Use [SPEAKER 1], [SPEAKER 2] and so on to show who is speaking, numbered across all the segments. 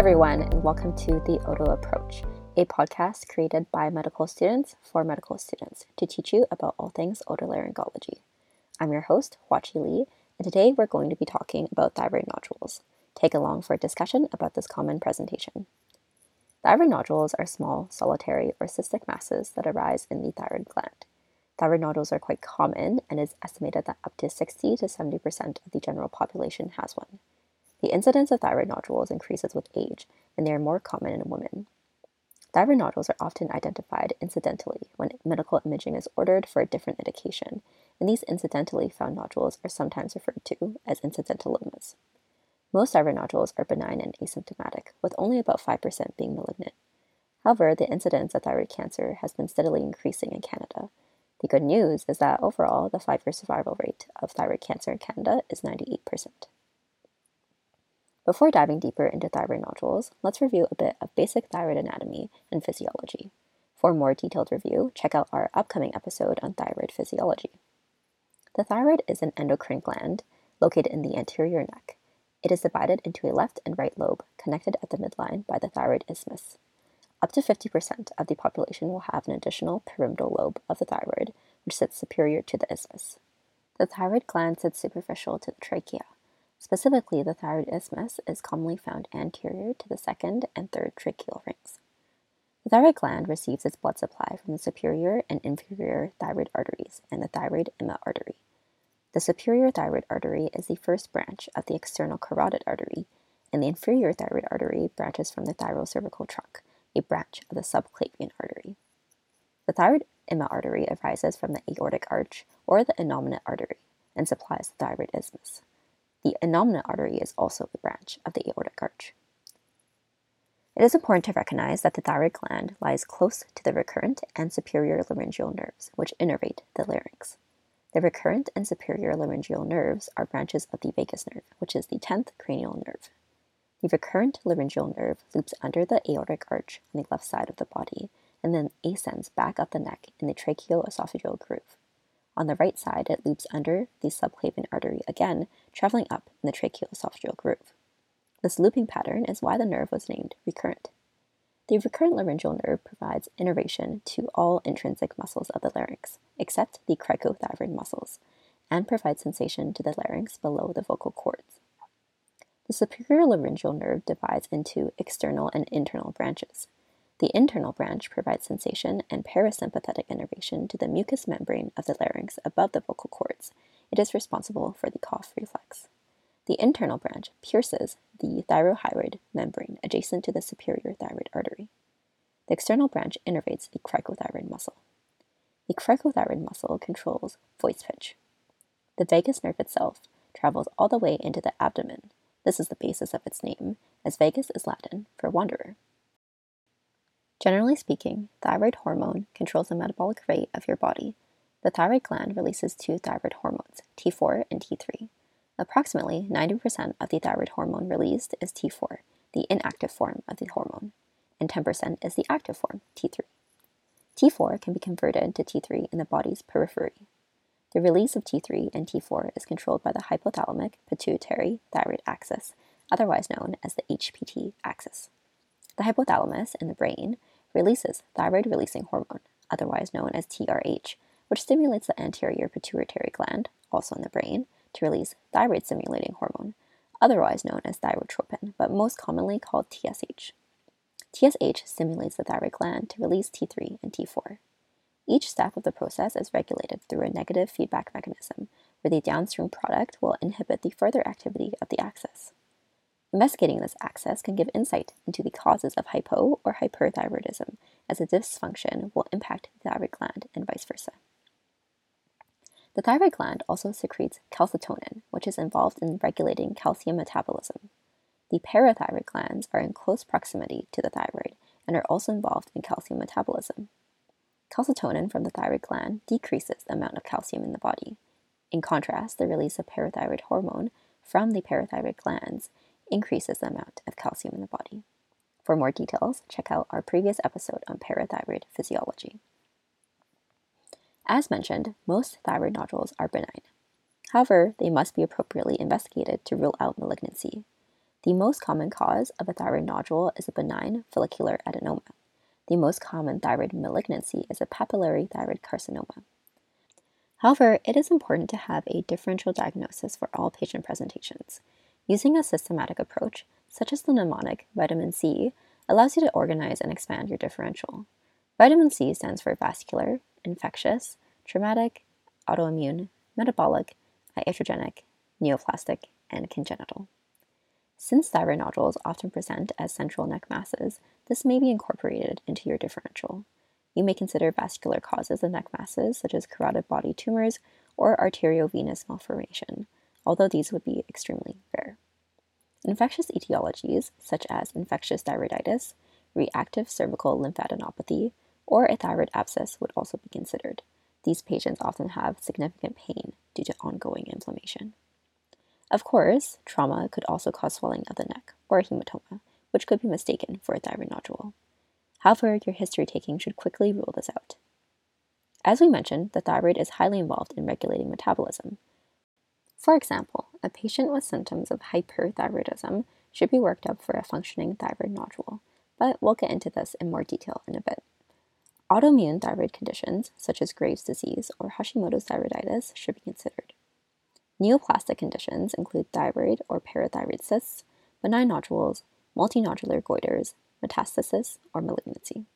[SPEAKER 1] everyone, and welcome to the Oto Approach, a podcast created by medical students for medical students to teach you about all things otolaryngology. I'm your host, Huachi Li, and today we're going to be talking about thyroid nodules. Take along for a discussion about this common presentation. Thyroid nodules are small, solitary, or cystic masses that arise in the thyroid gland. Thyroid nodules are quite common, and it's estimated that up to 60 to 70% of the general population has one. The incidence of thyroid nodules increases with age, and they are more common in women. Thyroid nodules are often identified incidentally when medical imaging is ordered for a different indication, and these incidentally found nodules are sometimes referred to as incidentalomas. Most thyroid nodules are benign and asymptomatic, with only about 5% being malignant. However, the incidence of thyroid cancer has been steadily increasing in Canada. The good news is that overall, the five year survival rate of thyroid cancer in Canada is 98%. Before diving deeper into thyroid nodules, let's review a bit of basic thyroid anatomy and physiology. For a more detailed review, check out our upcoming episode on thyroid physiology. The thyroid is an endocrine gland located in the anterior neck. It is divided into a left and right lobe connected at the midline by the thyroid isthmus. Up to 50% of the population will have an additional pyramidal lobe of the thyroid, which sits superior to the isthmus. The thyroid gland sits superficial to the trachea. Specifically, the thyroid isthmus is commonly found anterior to the second and third tracheal rings. The thyroid gland receives its blood supply from the superior and inferior thyroid arteries and the thyroid ima artery. The superior thyroid artery is the first branch of the external carotid artery, and the inferior thyroid artery branches from the thyrocervical trunk, a branch of the subclavian artery. The thyroid ima artery arises from the aortic arch or the innominate artery and supplies the thyroid isthmus. The innominate artery is also a branch of the aortic arch. It is important to recognize that the thyroid gland lies close to the recurrent and superior laryngeal nerves, which innervate the larynx. The recurrent and superior laryngeal nerves are branches of the vagus nerve, which is the 10th cranial nerve. The recurrent laryngeal nerve loops under the aortic arch on the left side of the body and then ascends back up the neck in the tracheoesophageal groove. On the right side, it loops under the subclavian artery again, traveling up in the tracheoesophageal groove. This looping pattern is why the nerve was named recurrent. The recurrent laryngeal nerve provides innervation to all intrinsic muscles of the larynx, except the cricothyroid muscles, and provides sensation to the larynx below the vocal cords. The superior laryngeal nerve divides into external and internal branches. The internal branch provides sensation and parasympathetic innervation to the mucous membrane of the larynx above the vocal cords. It is responsible for the cough reflex. The internal branch pierces the thyrohyoid membrane adjacent to the superior thyroid artery. The external branch innervates the cricothyroid muscle. The cricothyroid muscle controls voice pitch. The vagus nerve itself travels all the way into the abdomen. This is the basis of its name, as vagus is Latin for wanderer. Generally speaking, thyroid hormone controls the metabolic rate of your body. The thyroid gland releases two thyroid hormones, T4 and T3. Approximately 90% of the thyroid hormone released is T4, the inactive form of the hormone, and 10% is the active form, T3. T4 can be converted to T3 in the body's periphery. The release of T3 and T4 is controlled by the hypothalamic pituitary thyroid axis, otherwise known as the HPT axis. The hypothalamus in the brain releases thyroid releasing hormone, otherwise known as TRH, which stimulates the anterior pituitary gland, also in the brain, to release thyroid stimulating hormone, otherwise known as thyrotropin, but most commonly called TSH. TSH stimulates the thyroid gland to release T3 and T4. Each step of the process is regulated through a negative feedback mechanism, where the downstream product will inhibit the further activity of the axis. Investigating this axis can give insight into the causes of hypo or hyperthyroidism, as a dysfunction will impact the thyroid gland and vice versa. The thyroid gland also secretes calcitonin, which is involved in regulating calcium metabolism. The parathyroid glands are in close proximity to the thyroid and are also involved in calcium metabolism. Calcitonin from the thyroid gland decreases the amount of calcium in the body. In contrast, the release of parathyroid hormone from the parathyroid glands increases the amount of calcium in the body. For more details, check out our previous episode on parathyroid physiology. As mentioned, most thyroid nodules are benign. However, they must be appropriately investigated to rule out malignancy. The most common cause of a thyroid nodule is a benign follicular adenoma. The most common thyroid malignancy is a papillary thyroid carcinoma. However, it is important to have a differential diagnosis for all patient presentations. Using a systematic approach, such as the mnemonic vitamin C, allows you to organize and expand your differential. Vitamin C stands for vascular, infectious, traumatic, autoimmune, metabolic, iatrogenic, neoplastic, and congenital. Since thyroid nodules often present as central neck masses, this may be incorporated into your differential. You may consider vascular causes of neck masses, such as carotid body tumors or arteriovenous malformation, although these would be extremely rare. Infectious etiologies, such as infectious thyroiditis, reactive cervical lymphadenopathy, or a thyroid abscess, would also be considered. These patients often have significant pain due to ongoing inflammation. Of course, trauma could also cause swelling of the neck or a hematoma, which could be mistaken for a thyroid nodule. However, your history taking should quickly rule this out. As we mentioned, the thyroid is highly involved in regulating metabolism. For example, a patient with symptoms of hyperthyroidism should be worked up for a functioning thyroid nodule, but we'll get into this in more detail in a bit. Autoimmune thyroid conditions, such as Graves' disease or Hashimoto's thyroiditis, should be considered. Neoplastic conditions include thyroid or parathyroid cysts, benign nodules, multinodular goiters, metastasis, or malignancy.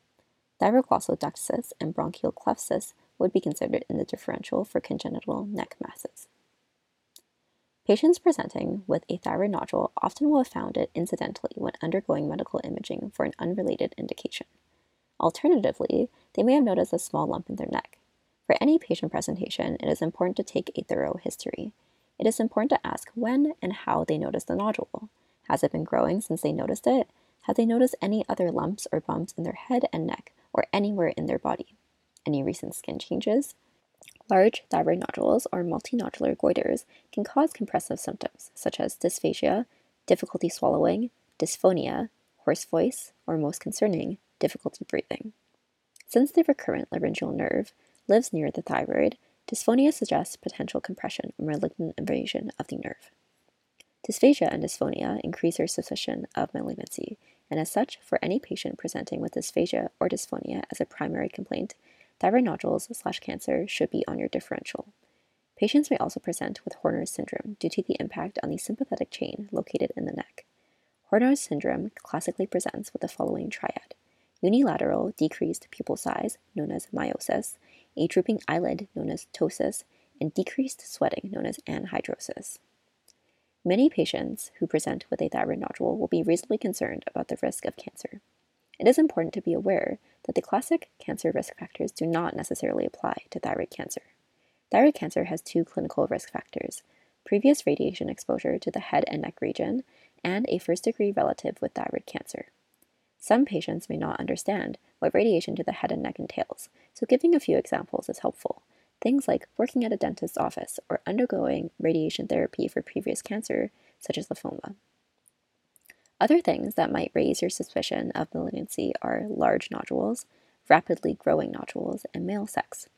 [SPEAKER 1] Thyroglossal duct cysts and branchial cleft cysts would be considered in the differential for congenital neck masses. Patients presenting with a thyroid nodule often will have found it incidentally when undergoing medical imaging for an unrelated indication. Alternatively, they may have noticed a small lump in their neck. For any patient presentation, it is important to take a thorough history. It is important to ask when and how they noticed the nodule. Has it been growing since they noticed it? Have they noticed any other lumps or bumps in their head and neck or anywhere in their body? Any recent skin changes? Large thyroid nodules or multinodular goiters can cause compressive symptoms such as dysphagia, difficulty swallowing, dysphonia, hoarse voice, or most concerning, difficulty breathing. Since the recurrent laryngeal nerve lives near the thyroid, dysphonia suggests potential compression or malignant invasion of the nerve. Dysphagia and dysphonia increase your suspicion of malignancy, and as such, for any patient presenting with dysphagia or dysphonia as a primary complaint, thyroid nodules slash cancer should be on your differential. Patients may also present with Horner's syndrome due to the impact on the sympathetic chain located in the neck. Horner's syndrome classically presents with the following triad unilateral decreased pupil size, known as miosis, a drooping eyelid, known as ptosis, and decreased sweating, known as anhidrosis. Many patients who present with a thyroid nodule will be reasonably concerned about the risk of cancer. It is important to be aware that the classic cancer risk factors do not necessarily apply to thyroid cancer. Thyroid cancer has two clinical risk factors previous radiation exposure to the head and neck region, and a first degree relative with thyroid cancer. Some patients may not understand what radiation to the head and neck entails, so giving a few examples is helpful. Things like working at a dentist's office or undergoing radiation therapy for previous cancer, such as lymphoma. Other things that might raise your suspicion of malignancy are large nodules, rapidly growing nodules, and male sex.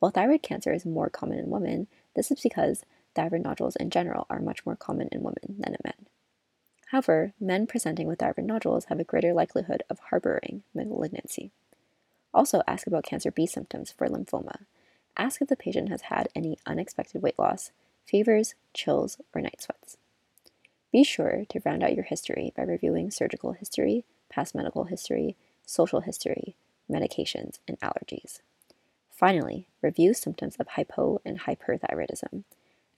[SPEAKER 1] While thyroid cancer is more common in women, this is because thyroid nodules in general are much more common in women than in men. However, men presenting with thyroid nodules have a greater likelihood of harboring malignancy. Also, ask about cancer B symptoms for lymphoma, Ask if the patient has had any unexpected weight loss, fevers, chills, or night sweats. Be sure to round out your history by reviewing surgical history, past medical history, social history, medications, and allergies. Finally, review symptoms of hypo and hyperthyroidism.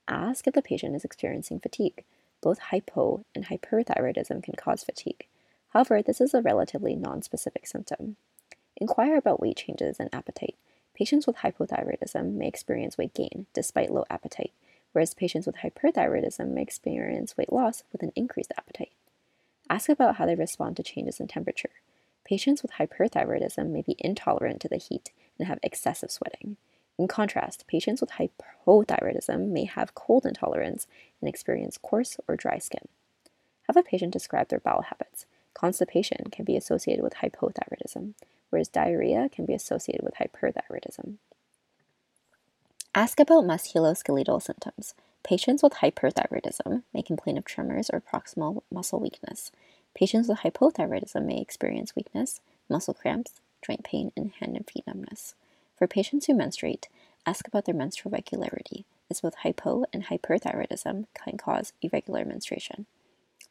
[SPEAKER 1] Ask if the patient is experiencing fatigue. Both hypo and hyperthyroidism can cause fatigue. However, this is a relatively nonspecific symptom. Inquire about weight changes and appetite, Patients with hypothyroidism may experience weight gain despite low appetite, whereas patients with hyperthyroidism may experience weight loss with an increased appetite. Ask about how they respond to changes in temperature. Patients with hyperthyroidism may be intolerant to the heat and have excessive sweating. In contrast, patients with hypothyroidism may have cold intolerance and experience coarse or dry skin. Have a patient describe their bowel habits. Constipation can be associated with hypothyroidism whereas diarrhea can be associated with hyperthyroidism. Ask about musculoskeletal symptoms. Patients with hyperthyroidism may complain of tremors or proximal muscle weakness. Patients with hypothyroidism may experience weakness, muscle cramps, joint pain, and hand and feet numbness. For patients who menstruate, ask about their menstrual regularity, as both hypo and hyperthyroidism can cause irregular menstruation.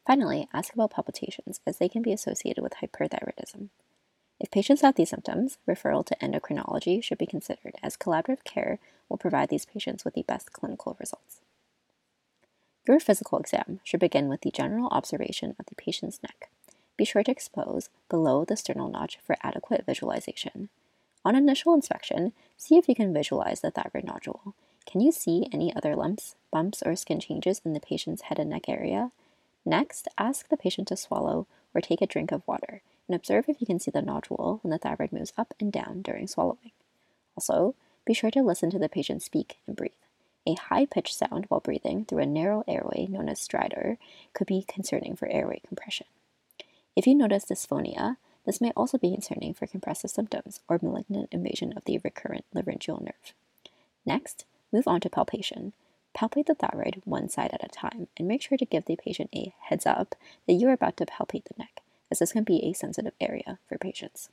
[SPEAKER 1] Finally, ask about palpitations, as they can be associated with hyperthyroidism. If patients have these symptoms, referral to endocrinology should be considered, as collaborative care will provide these patients with the best clinical results. Your physical exam should begin with the general observation of the patient's neck. Be sure to expose below the sternal notch for adequate visualization. On initial inspection, see if you can visualize the thyroid nodule. Can you see any other lumps, bumps, or skin changes in the patient's head and neck area? Next, ask the patient to swallow or take a drink of water and observe if you can see the nodule when the thyroid moves up and down during swallowing. Also, be sure to listen to the patient speak and breathe. A high pitched sound while breathing through a narrow airway known as stridor could be concerning for airway compression. If you notice dysphonia, this may also be concerning for compressive symptoms or malignant invasion of the recurrent laryngeal nerve. Next, move on to palpation. Palpate the thyroid one side at a time and make sure to give the patient a heads up that you are about to palpate the neck, as this can be a sensitive area for patients.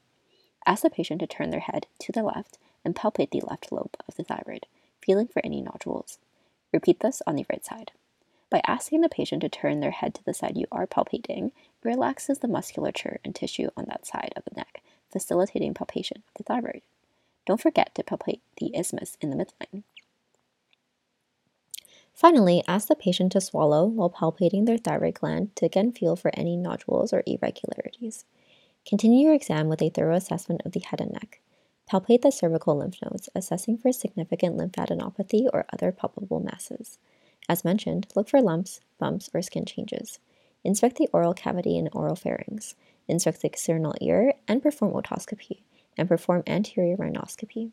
[SPEAKER 1] Ask the patient to turn their head to the left and palpate the left lobe of the thyroid, feeling for any nodules. Repeat this on the right side. By asking the patient to turn their head to the side you are palpating, relaxes the musculature and tissue on that side of the neck, facilitating palpation of the thyroid. Don't forget to palpate the isthmus in the midline. Finally, ask the patient to swallow while palpating their thyroid gland to again feel for any nodules or irregularities. Continue your exam with a thorough assessment of the head and neck. Palpate the cervical lymph nodes, assessing for significant lymphadenopathy or other palpable masses. As mentioned, look for lumps, bumps, or skin changes. Inspect the oral cavity and oral pharynx. Inspect the external ear and perform otoscopy, and perform anterior rhinoscopy.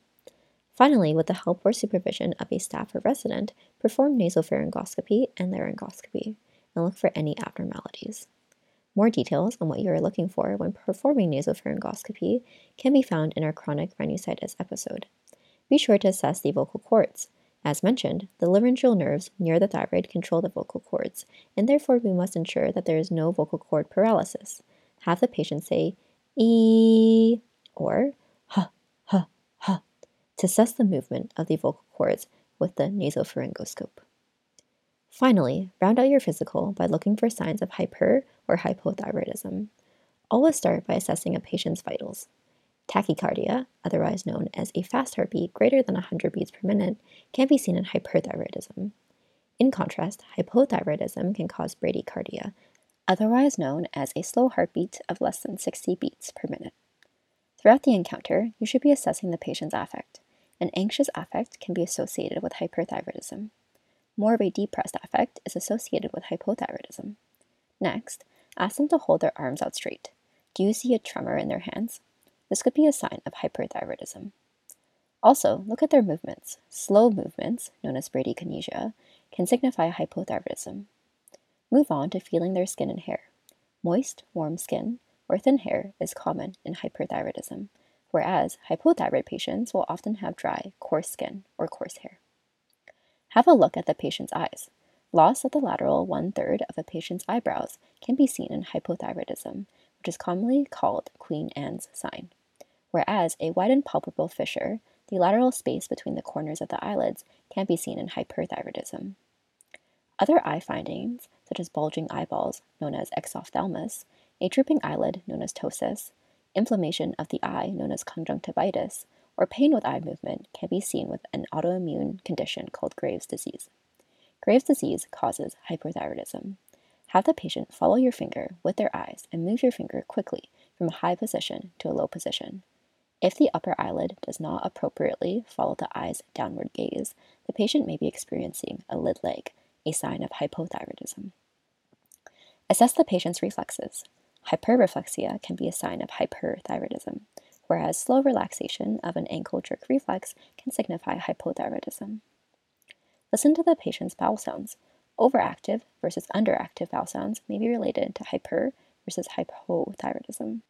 [SPEAKER 1] Finally, with the help or supervision of a staff or resident, perform nasopharyngoscopy and laryngoscopy, and look for any abnormalities. More details on what you are looking for when performing nasopharyngoscopy can be found in our chronic rhinosinusitis episode. Be sure to assess the vocal cords. As mentioned, the laryngeal nerves near the thyroid control the vocal cords, and therefore we must ensure that there is no vocal cord paralysis. Have the patient say e or ha ha ha to assess the movement of the vocal cords with the nasopharyngoscope. Finally, round out your physical by looking for signs of hyper or hypothyroidism. Always start by assessing a patient's vitals. Tachycardia, otherwise known as a fast heartbeat greater than 100 beats per minute, can be seen in hyperthyroidism. In contrast, hypothyroidism can cause bradycardia, otherwise known as a slow heartbeat of less than 60 beats per minute. Throughout the encounter, you should be assessing the patient's affect. An anxious affect can be associated with hyperthyroidism. More of a depressed affect is associated with hypothyroidism. Next, ask them to hold their arms out straight. Do you see a tremor in their hands? This could be a sign of hyperthyroidism. Also, look at their movements. Slow movements, known as bradykinesia, can signify hypothyroidism. Move on to feeling their skin and hair. Moist, warm skin or thin hair is common in hyperthyroidism, whereas hypothyroid patients will often have dry, coarse skin or coarse hair. Have a look at the patient's eyes. Loss of the lateral one third of a patient's eyebrows can be seen in hypothyroidism, which is commonly called Queen Anne's sign. Whereas a wide and palpebral fissure, the lateral space between the corners of the eyelids, can be seen in hyperthyroidism. Other eye findings, such as bulging eyeballs, known as exophthalmos, a drooping eyelid, known as ptosis, inflammation of the eye, known as conjunctivitis, or pain with eye movement can be seen with an autoimmune condition called Graves' disease. Graves' disease causes hyperthyroidism. Have the patient follow your finger with their eyes and move your finger quickly from a high position to a low position. If the upper eyelid does not appropriately follow the eye's downward gaze, the patient may be experiencing a lid lag, a sign of hypothyroidism. Assess the patient's reflexes. Hyperreflexia can be a sign of hyperthyroidism whereas slow relaxation of an ankle jerk reflex can signify hypothyroidism. Listen to the patient's bowel sounds. Overactive versus underactive bowel sounds may be related to hyper versus hypothyroidism.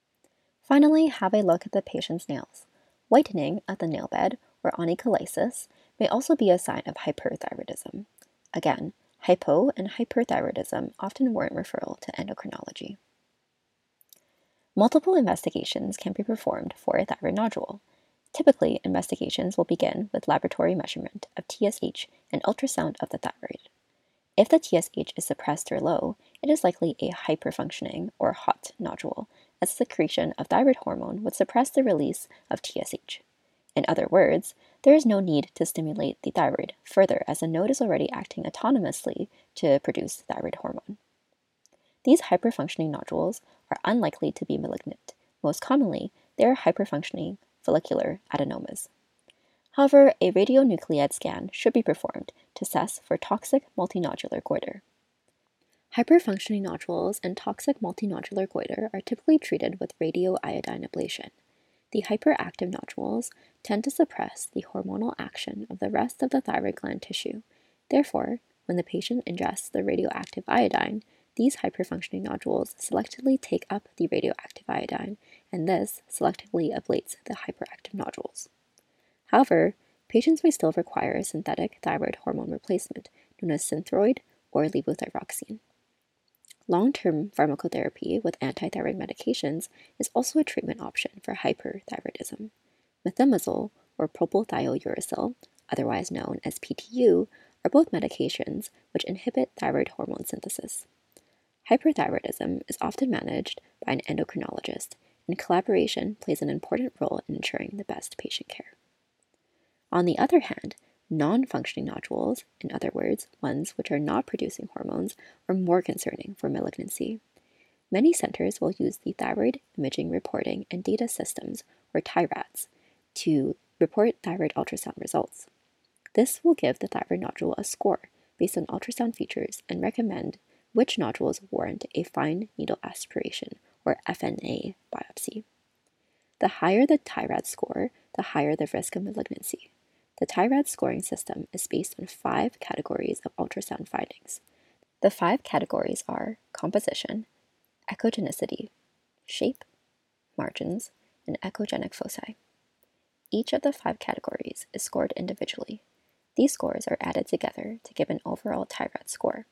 [SPEAKER 1] Finally, have a look at the patient's nails. Whitening of the nail bed or onycholysis may also be a sign of hyperthyroidism. Again, hypo and hyperthyroidism often warrant referral to endocrinology. Multiple investigations can be performed for a thyroid nodule. Typically, investigations will begin with laboratory measurement of TSH and ultrasound of the thyroid. If the TSH is suppressed or low, it is likely a hyperfunctioning or hot nodule, as secretion of thyroid hormone would suppress the release of TSH. In other words, there is no need to stimulate the thyroid further as the node is already acting autonomously to produce thyroid hormone. These hyperfunctioning nodules are unlikely to be malignant. Most commonly, they are hyperfunctioning follicular adenomas. However, a radionuclide scan should be performed to assess for toxic multinodular goiter. Hyperfunctioning nodules and toxic multinodular goiter are typically treated with radioiodine ablation. The hyperactive nodules tend to suppress the hormonal action of the rest of the thyroid gland tissue. Therefore, when the patient ingests the radioactive iodine, these hyperfunctioning nodules selectively take up the radioactive iodine, and this selectively ablates the hyperactive nodules. However, patients may still require a synthetic thyroid hormone replacement, known as synthroid or levothyroxine. Long term pharmacotherapy with antithyroid medications is also a treatment option for hyperthyroidism. Methimazole or propylthiouracil, otherwise known as PTU, are both medications which inhibit thyroid hormone synthesis. Hyperthyroidism is often managed by an endocrinologist, and collaboration plays an important role in ensuring the best patient care. On the other hand, non functioning nodules, in other words, ones which are not producing hormones, are more concerning for malignancy. Many centers will use the Thyroid Imaging Reporting and Data Systems, or TIRADS, to report thyroid ultrasound results. This will give the thyroid nodule a score based on ultrasound features and recommend which nodules warrant a fine needle aspiration or FNA biopsy. The higher the TIRAD score, the higher the risk of malignancy. The TIRAD scoring system is based on five categories of ultrasound findings. The five categories are composition, echogenicity, shape, margins, and echogenic foci. Each of the five categories is scored individually. These scores are added together to give an overall TIRAD score.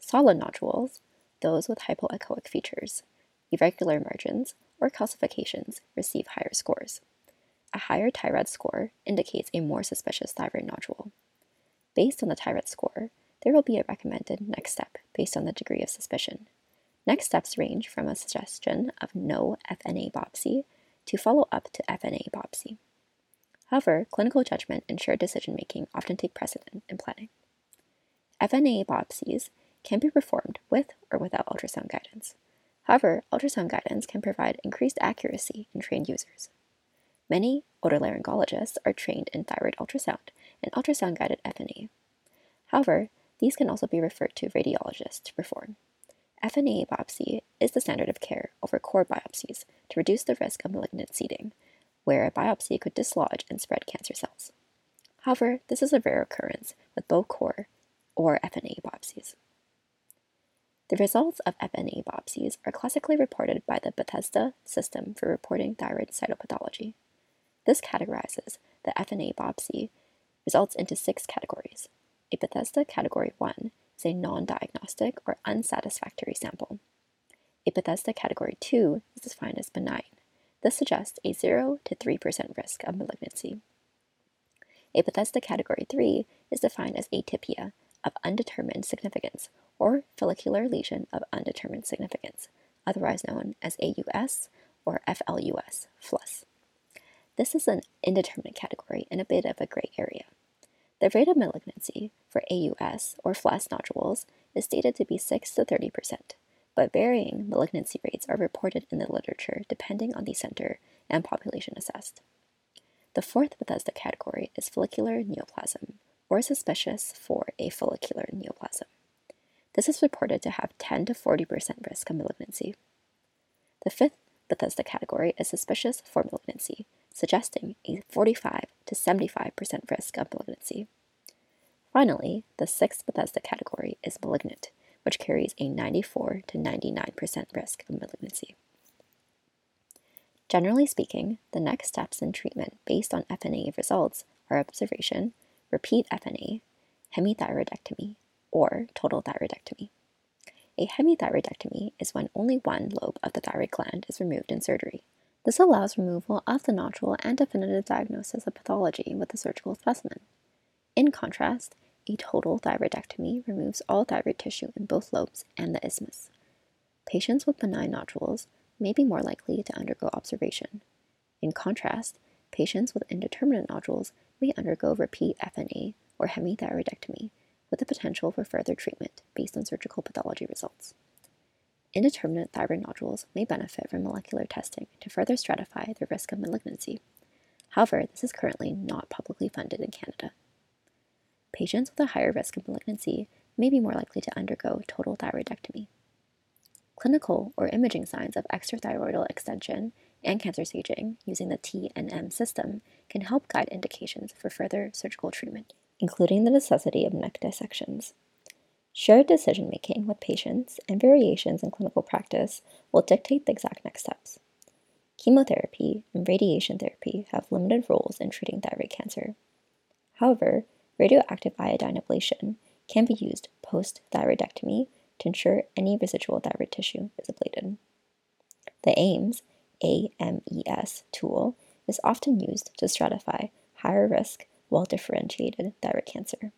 [SPEAKER 1] Solid nodules, those with hypoechoic features, irregular margins, or calcifications, receive higher scores. A higher TIRAD score indicates a more suspicious thyroid nodule. Based on the TIRAD score, there will be a recommended next step based on the degree of suspicion. Next steps range from a suggestion of no FNA biopsy to follow up to FNA biopsy. However, clinical judgment and shared decision making often take precedent in planning. FNA biopsies can be performed with or without ultrasound guidance. However, ultrasound guidance can provide increased accuracy in trained users. Many otolaryngologists are trained in thyroid ultrasound and ultrasound guided FNA. However, these can also be referred to radiologists to perform. FNA biopsy is the standard of care over core biopsies to reduce the risk of malignant seeding, where a biopsy could dislodge and spread cancer cells. However, this is a rare occurrence with both core or FNA biopsies. The results of FNA biopsies are classically reported by the Bethesda system for reporting thyroid cytopathology. This categorizes the FNA biopsy results into six categories. A Bethesda Category 1 is a non diagnostic or unsatisfactory sample. A Bethesda Category 2 is defined as benign. This suggests a 0 to 3% risk of malignancy. A Bethesda Category 3 is defined as atypia of undetermined significance or follicular lesion of undetermined significance, otherwise known as AUS or FLUS, FLUS. This is an indeterminate category and a bit of a gray area. The rate of malignancy for AUS or FLUS nodules is stated to be 6 to 30%, but varying malignancy rates are reported in the literature depending on the center and population assessed. The fourth Bethesda category is follicular neoplasm, or suspicious for a follicular neoplasm. This is reported to have 10 to 40% risk of malignancy. The fifth Bethesda category is suspicious for malignancy, suggesting a 45 to 75% risk of malignancy. Finally, the sixth Bethesda category is malignant, which carries a 94 to 99% risk of malignancy. Generally speaking, the next steps in treatment based on FNA results are observation, repeat FNA, hemithyroidectomy, or total thyroidectomy. A hemithyroidectomy is when only one lobe of the thyroid gland is removed in surgery. This allows removal of the nodule and definitive diagnosis of pathology with a surgical specimen. In contrast, a total thyroidectomy removes all thyroid tissue in both lobes and the isthmus. Patients with benign nodules may be more likely to undergo observation. In contrast, patients with indeterminate nodules may undergo repeat FNA or hemithyroidectomy with the potential for further treatment based on surgical pathology results. Indeterminate thyroid nodules may benefit from molecular testing to further stratify the risk of malignancy. However, this is currently not publicly funded in Canada. Patients with a higher risk of malignancy may be more likely to undergo total thyroidectomy. Clinical or imaging signs of extrathyroidal extension and cancer staging using the TNM system can help guide indications for further surgical treatment including the necessity of neck dissections. Shared decision making with patients and variations in clinical practice will dictate the exact next steps. Chemotherapy and radiation therapy have limited roles in treating thyroid cancer. However, radioactive iodine ablation can be used post thyroidectomy to ensure any residual thyroid tissue is ablated. The AIMS AMES tool is often used to stratify higher risk well differentiated thyroid cancer.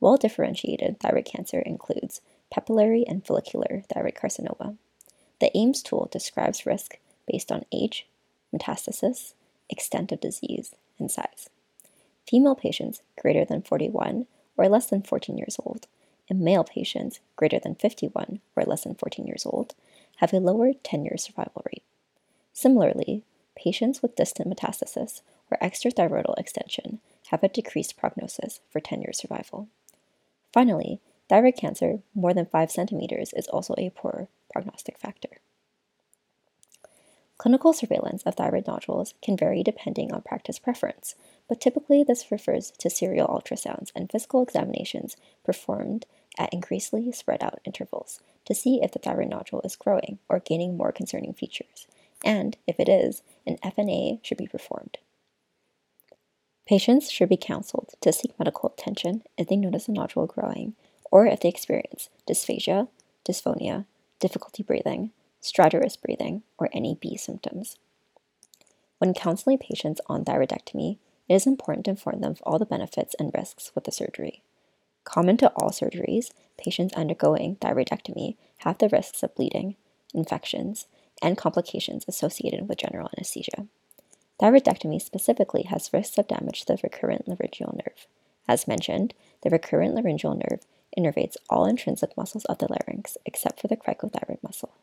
[SPEAKER 1] Well differentiated thyroid cancer includes papillary and follicular thyroid carcinoma. The AMES tool describes risk based on age, metastasis, extent of disease, and size. Female patients greater than 41 or less than 14 years old, and male patients greater than 51 or less than 14 years old have a lower 10 year survival rate. Similarly, patients with distant metastasis or extrathyroidal extension have a decreased prognosis for 10 year survival. Finally, thyroid cancer more than 5 centimeters is also a poor prognostic factor. Clinical surveillance of thyroid nodules can vary depending on practice preference, but typically this refers to serial ultrasounds and physical examinations performed at increasingly spread out intervals to see if the thyroid nodule is growing or gaining more concerning features, and if it is, an FNA should be performed. Patients should be counseled to seek medical attention if they notice a nodule growing or if they experience dysphagia, dysphonia, difficulty breathing, stridorous breathing, or any B symptoms. When counseling patients on thyroidectomy, it is important to inform them of all the benefits and risks with the surgery. Common to all surgeries, patients undergoing thyroidectomy have the risks of bleeding, infections, and complications associated with general anesthesia. Thyroidectomy specifically has risks of damage to the recurrent laryngeal nerve. As mentioned, the recurrent laryngeal nerve innervates all intrinsic muscles of the larynx except for the cricothyroid muscle.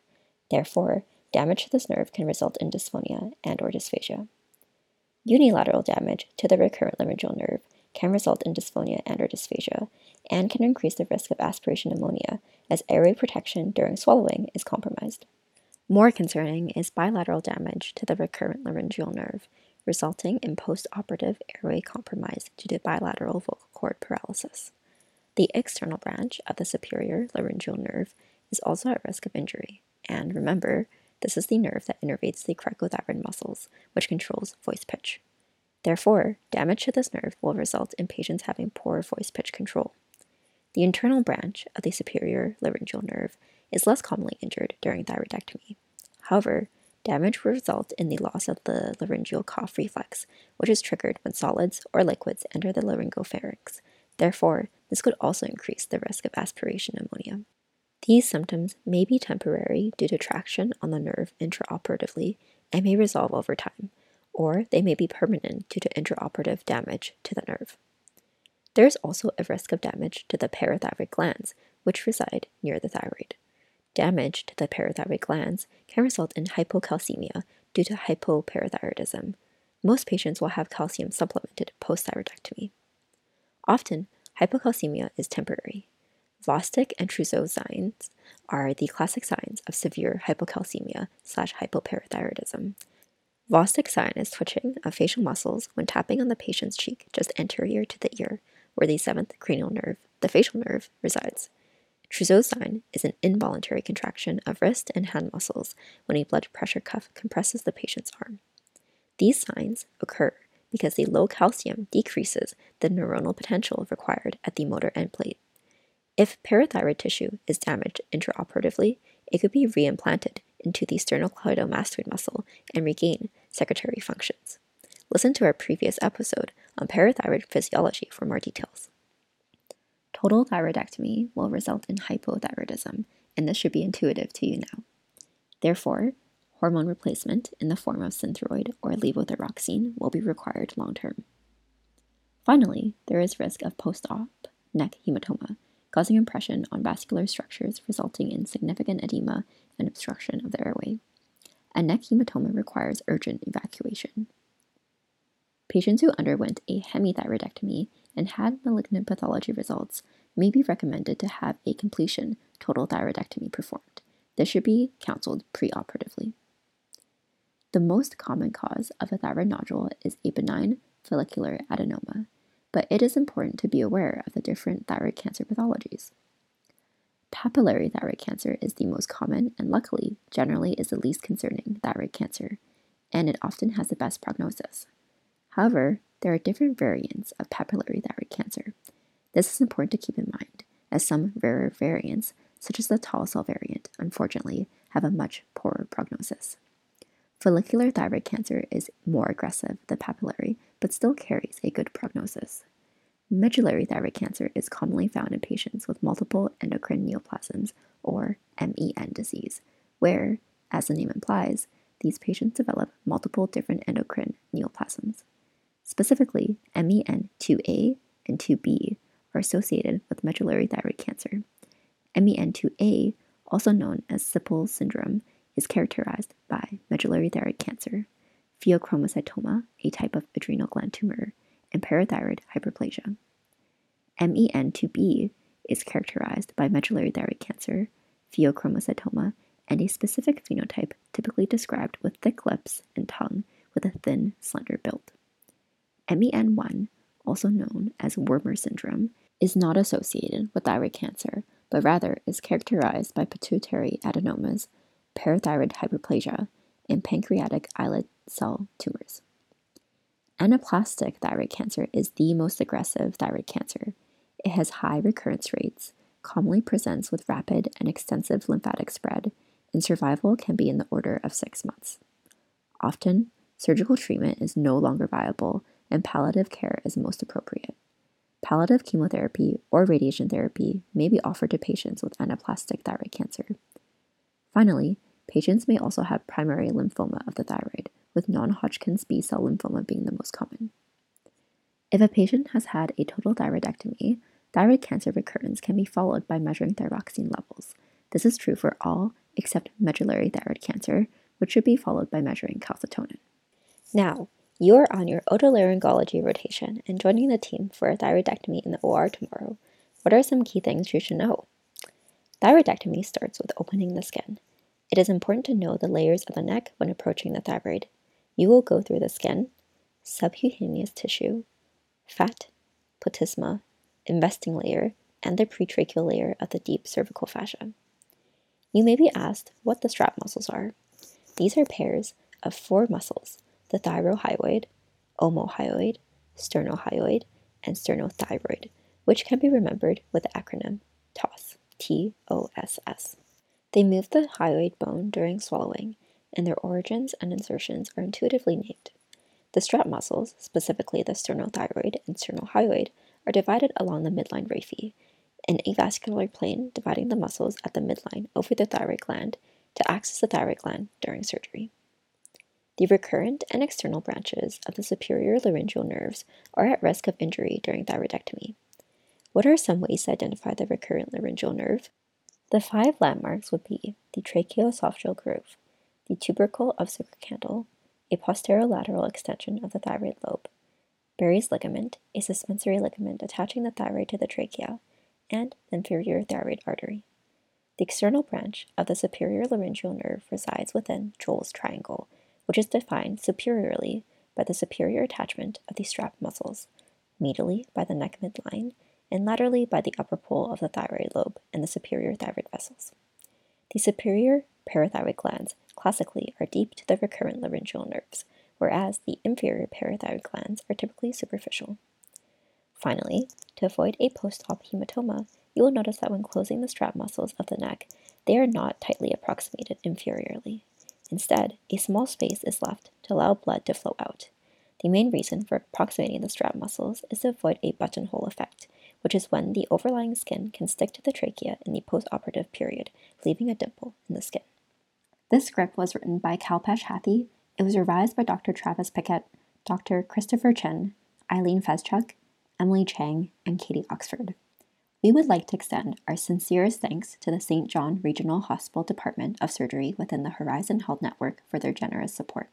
[SPEAKER 1] Therefore, damage to this nerve can result in dysphonia and or dysphagia. Unilateral damage to the recurrent laryngeal nerve can result in dysphonia and or dysphagia and can increase the risk of aspiration pneumonia as airway protection during swallowing is compromised. More concerning is bilateral damage to the recurrent laryngeal nerve, resulting in postoperative airway compromise due to bilateral vocal cord paralysis. The external branch of the superior laryngeal nerve is also at risk of injury, and remember, this is the nerve that innervates the cricothyroid muscles, which controls voice pitch. Therefore, damage to this nerve will result in patients having poor voice pitch control. The internal branch of the superior laryngeal nerve is less commonly injured during thyroidectomy. However, damage will result in the loss of the laryngeal cough reflex, which is triggered when solids or liquids enter the laryngopharynx. Therefore, this could also increase the risk of aspiration pneumonia. These symptoms may be temporary due to traction on the nerve intraoperatively and may resolve over time, or they may be permanent due to intraoperative damage to the nerve. There is also a risk of damage to the parathyroid glands, which reside near the thyroid. Damage to the parathyroid glands can result in hypocalcemia due to hypoparathyroidism. Most patients will have calcium supplemented post thyroidectomy. Often, hypocalcemia is temporary. Chvostek and Trousseau signs are the classic signs of severe hypocalcemia slash hypoparathyroidism. Chvostek sign is twitching of facial muscles when tapping on the patient's cheek just anterior to the ear, where the seventh cranial nerve, the facial nerve, resides. Trousseau sign is an involuntary contraction of wrist and hand muscles when a blood pressure cuff compresses the patient's arm. These signs occur because the low calcium decreases the neuronal potential required at the motor end plate. If parathyroid tissue is damaged intraoperatively, it could be reimplanted into the sternocleidomastoid muscle and regain secretory functions. Listen to our previous episode on parathyroid physiology for more details. Total thyroidectomy will result in hypothyroidism, and this should be intuitive to you now. Therefore, hormone replacement in the form of synthroid or levothyroxine will be required long term. Finally, there is risk of post op neck hematoma, causing impression on vascular structures resulting in significant edema and obstruction of the airway. A neck hematoma requires urgent evacuation. Patients who underwent a hemithyroidectomy and had malignant pathology results may be recommended to have a completion total thyroidectomy performed. This should be counseled preoperatively. The most common cause of a thyroid nodule is a benign follicular adenoma, but it is important to be aware of the different thyroid cancer pathologies. Papillary thyroid cancer is the most common and luckily generally is the least concerning thyroid cancer, and it often has the best prognosis. However, there are different variants of papillary thyroid cancer. This is important to keep in mind, as some rarer variants, such as the tall cell variant, unfortunately, have a much poorer prognosis. Follicular thyroid cancer is more aggressive than papillary, but still carries a good prognosis. Medullary thyroid cancer is commonly found in patients with multiple endocrine neoplasms, or MEN disease, where, as the name implies, these patients develop multiple different endocrine neoplasms. Specifically, MEN2A and 2B are associated with medullary thyroid cancer. MEN2A, also known as Sippel syndrome, is characterized by medullary thyroid cancer, pheochromocytoma, a type of adrenal gland tumor, and parathyroid hyperplasia. MEN2B is characterized by medullary thyroid cancer, pheochromocytoma, and a specific phenotype typically described with thick lips and tongue with a thin, slender build. MEN1, also known as Wermer syndrome, is not associated with thyroid cancer, but rather is characterized by pituitary adenomas parathyroid hyperplasia, and pancreatic islet cell tumors. Anaplastic thyroid cancer is the most aggressive thyroid cancer. It has high recurrence rates, commonly presents with rapid and extensive lymphatic spread, and survival can be in the order of six months. Often, surgical treatment is no longer viable, and palliative care is most appropriate. Palliative chemotherapy or radiation therapy may be offered to patients with anaplastic thyroid cancer. Finally, Patients may also have primary lymphoma of the thyroid, with non Hodgkin's B cell lymphoma being the most common. If a patient has had a total thyroidectomy, thyroid cancer recurrence can be followed by measuring thyroxine levels. This is true for all except medullary thyroid cancer, which should be followed by measuring calcitonin. Now, you are on your otolaryngology rotation and joining the team for a thyroidectomy in the OR tomorrow. What are some key things you should know? Thyroidectomy starts with opening the skin. It is important to know the layers of the neck when approaching the thyroid. You will go through the skin, subcutaneous tissue, fat, platysma, investing layer, and the pretracheal layer of the deep cervical fascia. You may be asked what the strap muscles are. These are pairs of four muscles the thyrohyoid, omohyoid, sternohyoid, and sternothyroid, which can be remembered with the acronym TOSS. T O S S. They move the hyoid bone during swallowing, and their origins and insertions are intuitively named. The strap muscles, specifically the sternothyroid and sternohyoid, are divided along the midline raphe, an avascular plane dividing the muscles at the midline over the thyroid gland to access the thyroid gland during surgery. The recurrent and external branches of the superior laryngeal nerves are at risk of injury during thyroidectomy. What are some ways to identify the recurrent laryngeal nerve? The five landmarks would be the tracheoesophageal groove, the tubercle of Zuckerkandl, a posterolateral extension of the thyroid lobe, Berry's ligament, a suspensory ligament attaching the thyroid to the trachea, and the inferior thyroid artery. The external branch of the superior laryngeal nerve resides within Joll's triangle, which is defined superiorly by the superior attachment of the strap muscles, medially by the neck midline, and laterally by the upper pole of the thyroid lobe and the superior thyroid vessels. The superior parathyroid glands classically are deep to the recurrent laryngeal nerves, whereas the inferior parathyroid glands are typically superficial. Finally, to avoid a post-op hematoma, you will notice that when closing the strap muscles of the neck, they are not tightly approximated inferiorly. Instead, a small space is left to allow blood to flow out. The main reason for approximating the strap muscles is to avoid a buttonhole effect, which is when the overlying skin can stick to the trachea in the postoperative period, leaving a dimple in the skin. This script was written by Kalpesh Hathi. It was revised by Dr. Travis Pickett, Dr. Christopher Chen, Eileen Fezchuk, Emily Chang, and Katie Oxford. We would like to extend our sincerest thanks to the Saint John Regional Hospital Department of Surgery within the Horizon Health Network for their generous support.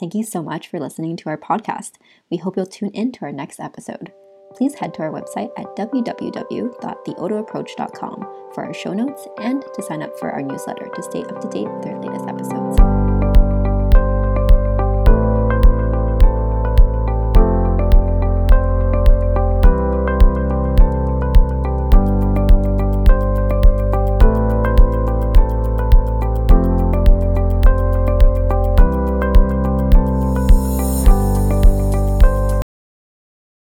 [SPEAKER 1] Thank you so much for listening to our podcast. We hope you'll tune in to our next episode. Please head to our website at www.theotoapproach.com for our show notes and to sign up for our newsletter to stay up to date with our latest episodes.